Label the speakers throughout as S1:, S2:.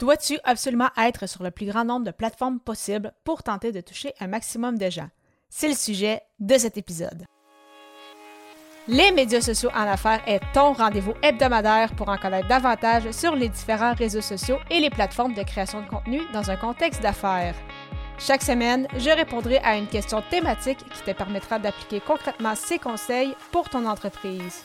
S1: Dois-tu absolument être sur le plus grand nombre de plateformes possible pour tenter de toucher un maximum de gens? C'est le sujet de cet épisode. Les médias sociaux en affaires est ton rendez-vous hebdomadaire pour en connaître davantage sur les différents réseaux sociaux et les plateformes de création de contenu dans un contexte d'affaires. Chaque semaine, je répondrai à une question thématique qui te permettra d'appliquer concrètement ces conseils pour ton entreprise.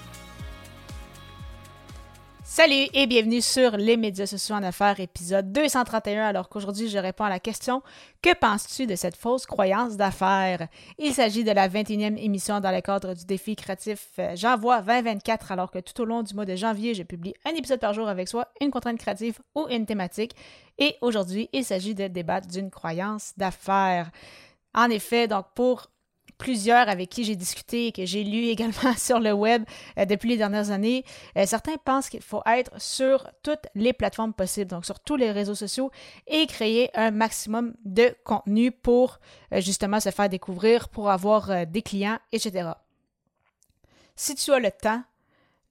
S1: Salut et bienvenue sur les médias sociaux en affaires, épisode 231, alors qu'aujourd'hui je réponds à la question Que penses-tu de cette fausse croyance d'affaires? Il s'agit de la 21e émission dans le cadre du défi créatif euh, J'envoie 2024, alors que tout au long du mois de janvier, je publie un épisode par jour avec soit une contrainte créative ou une thématique. Et aujourd'hui, il s'agit de débattre d'une croyance d'affaires. En effet, donc pour plusieurs avec qui j'ai discuté et que j'ai lu également sur le web euh, depuis les dernières années, euh, certains pensent qu'il faut être sur toutes les plateformes possibles, donc sur tous les réseaux sociaux et créer un maximum de contenu pour euh, justement se faire découvrir, pour avoir des clients, etc. Si tu as le temps,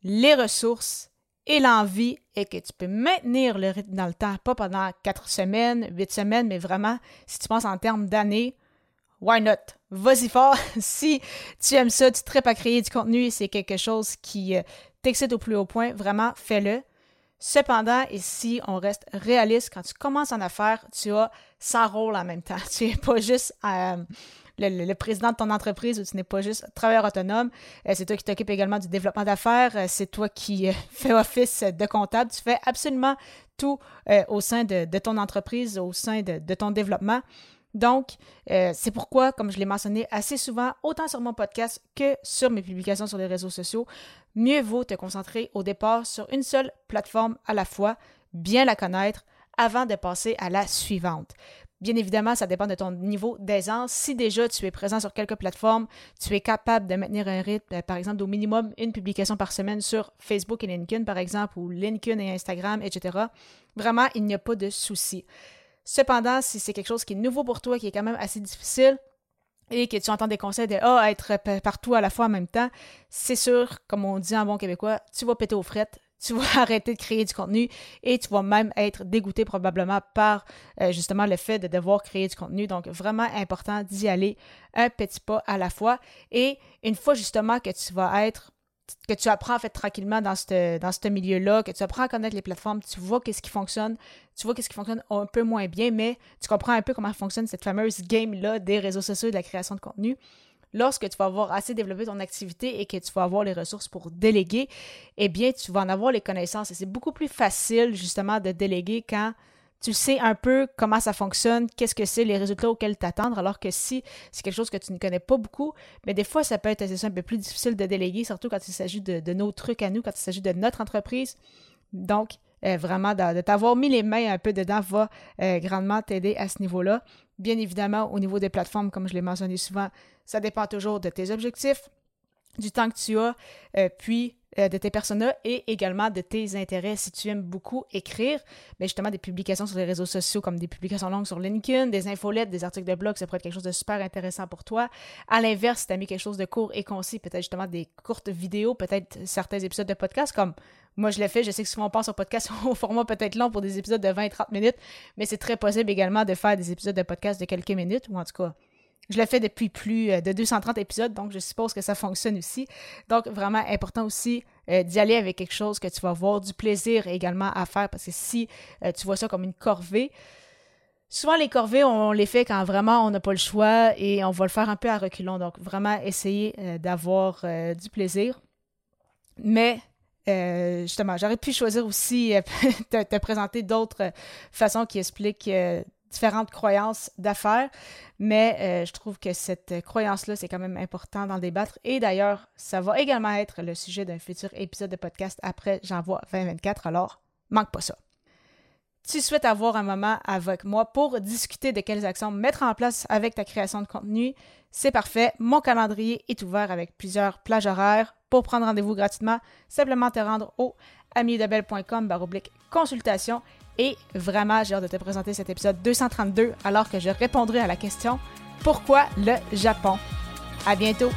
S1: les ressources et l'envie et que tu peux maintenir le rythme dans le temps, pas pendant quatre semaines, huit semaines, mais vraiment, si tu penses en termes d'années, why not? Vas-y fort. si tu aimes ça, tu traites à créer du contenu et c'est quelque chose qui euh, t'excite au plus haut point, vraiment, fais-le. Cependant, ici, on reste réaliste. Quand tu commences en affaires, tu as 100 rôles en même temps. Tu n'es pas juste euh, le, président de ton entreprise ou tu n'es pas juste travailleur autonome. Euh, c'est toi qui t'occupes également du développement d'affaires. c'est toi qui fais office de comptable. Tu fais absolument tout au sein de, ton entreprise, au sein de ton développement. Donc, euh, c'est pourquoi, comme je l'ai mentionné assez souvent, autant sur mon podcast que sur mes publications sur les réseaux sociaux, mieux vaut te concentrer au départ sur une seule plateforme à la fois, bien la connaître avant de passer à la suivante. Bien évidemment, ça dépend de ton niveau d'aisance. Si déjà tu es présent sur quelques plateformes, tu es capable de maintenir un rythme, euh, par exemple, au minimum une publication par semaine sur Facebook et LinkedIn, par exemple, ou LinkedIn et Instagram, etc., vraiment, il n'y a pas de souci. Cependant, si c'est quelque chose qui est nouveau pour toi, qui est quand même assez difficile, et que tu entends des conseils de ah, être partout à la fois en même temps, c'est sûr, comme on dit en bon québécois, tu vas péter aux frettes, tu vas arrêter de créer du contenu et tu vas même être dégoûté probablement par euh, justement le fait de devoir créer du contenu. Donc, vraiment important d'y aller un petit pas à la fois. Et une fois justement que tu vas être que tu apprends en fait tranquillement dans ce dans ce milieu-là, que tu apprends à connaître les plateformes, tu vois qu'est-ce qui fonctionne, tu vois qu'est-ce qui fonctionne un peu moins bien, mais tu comprends un peu comment fonctionne cette fameuse game-là des réseaux sociaux et de la création de contenu. Lorsque tu vas avoir assez développé ton activité et que tu vas avoir les ressources pour déléguer, eh bien, tu vas en avoir les connaissances. Et c'est beaucoup plus facile, justement, de déléguer quand tu sais un peu comment ça fonctionne, qu'est-ce que c'est, les résultats auxquels t'attendre, alors que si c'est quelque chose que tu ne connais pas beaucoup, mais des fois, ça peut être un peu plus difficile de déléguer, surtout quand il s'agit de, nos trucs à nous, quand il s'agit de notre entreprise. Donc, euh, vraiment, de, t'avoir mis les mains un peu dedans va euh, grandement t'aider à ce niveau-là. Bien évidemment, au niveau des plateformes, comme je l'ai mentionné souvent, ça dépend toujours de tes objectifs, du temps que tu as, euh, puis euh, de tes personas et également de tes intérêts. Si tu aimes beaucoup écrire, mais ben, justement des publications sur les réseaux sociaux comme des publications longues sur LinkedIn, des infolettes, des articles de blog, ça pourrait être quelque chose de super intéressant pour toi. À l'inverse, si tu as mis quelque chose de court et concis, peut-être justement des courtes vidéos, peut-être certains épisodes de podcast comme moi, je l'ai fait. Je sais que souvent on pense au podcast au format peut-être long pour des épisodes de 20 et 30 minutes, mais c'est très possible également de faire des épisodes de podcast de quelques minutes, ou en tout cas, je l'ai fait depuis plus euh, de 230 épisodes, donc je suppose que ça fonctionne aussi. Donc, vraiment important aussi euh, d'y aller avec quelque chose que tu vas avoir du plaisir également à faire, parce que si euh, tu vois ça comme une corvée, souvent les corvées, on les fait quand vraiment on n'a pas le choix et on va le faire un peu à reculons. Donc, vraiment essayer d'avoir du plaisir. Mais justement, j'aurais pu choisir aussi de te présenter d'autres façons qui expliquent différentes croyances d'affaires, mais euh, je trouve que cette croyance-là, c'est quand même important d'en débattre. Et d'ailleurs, ça va également être le sujet d'un futur épisode de podcast après J'envoie 2024, alors manque pas ça. tu souhaites avoir un moment avec moi pour discuter de quelles actions mettre en place avec ta création de contenu, c'est parfait. Mon calendrier est ouvert avec plusieurs plages horaires. Pour prendre rendez-vous gratuitement, simplement te rendre au baroblique consultation. Et vraiment, j'ai hâte de te présenter cet épisode 232 alors que je répondrai à la question Pourquoi le Japon? À bientôt!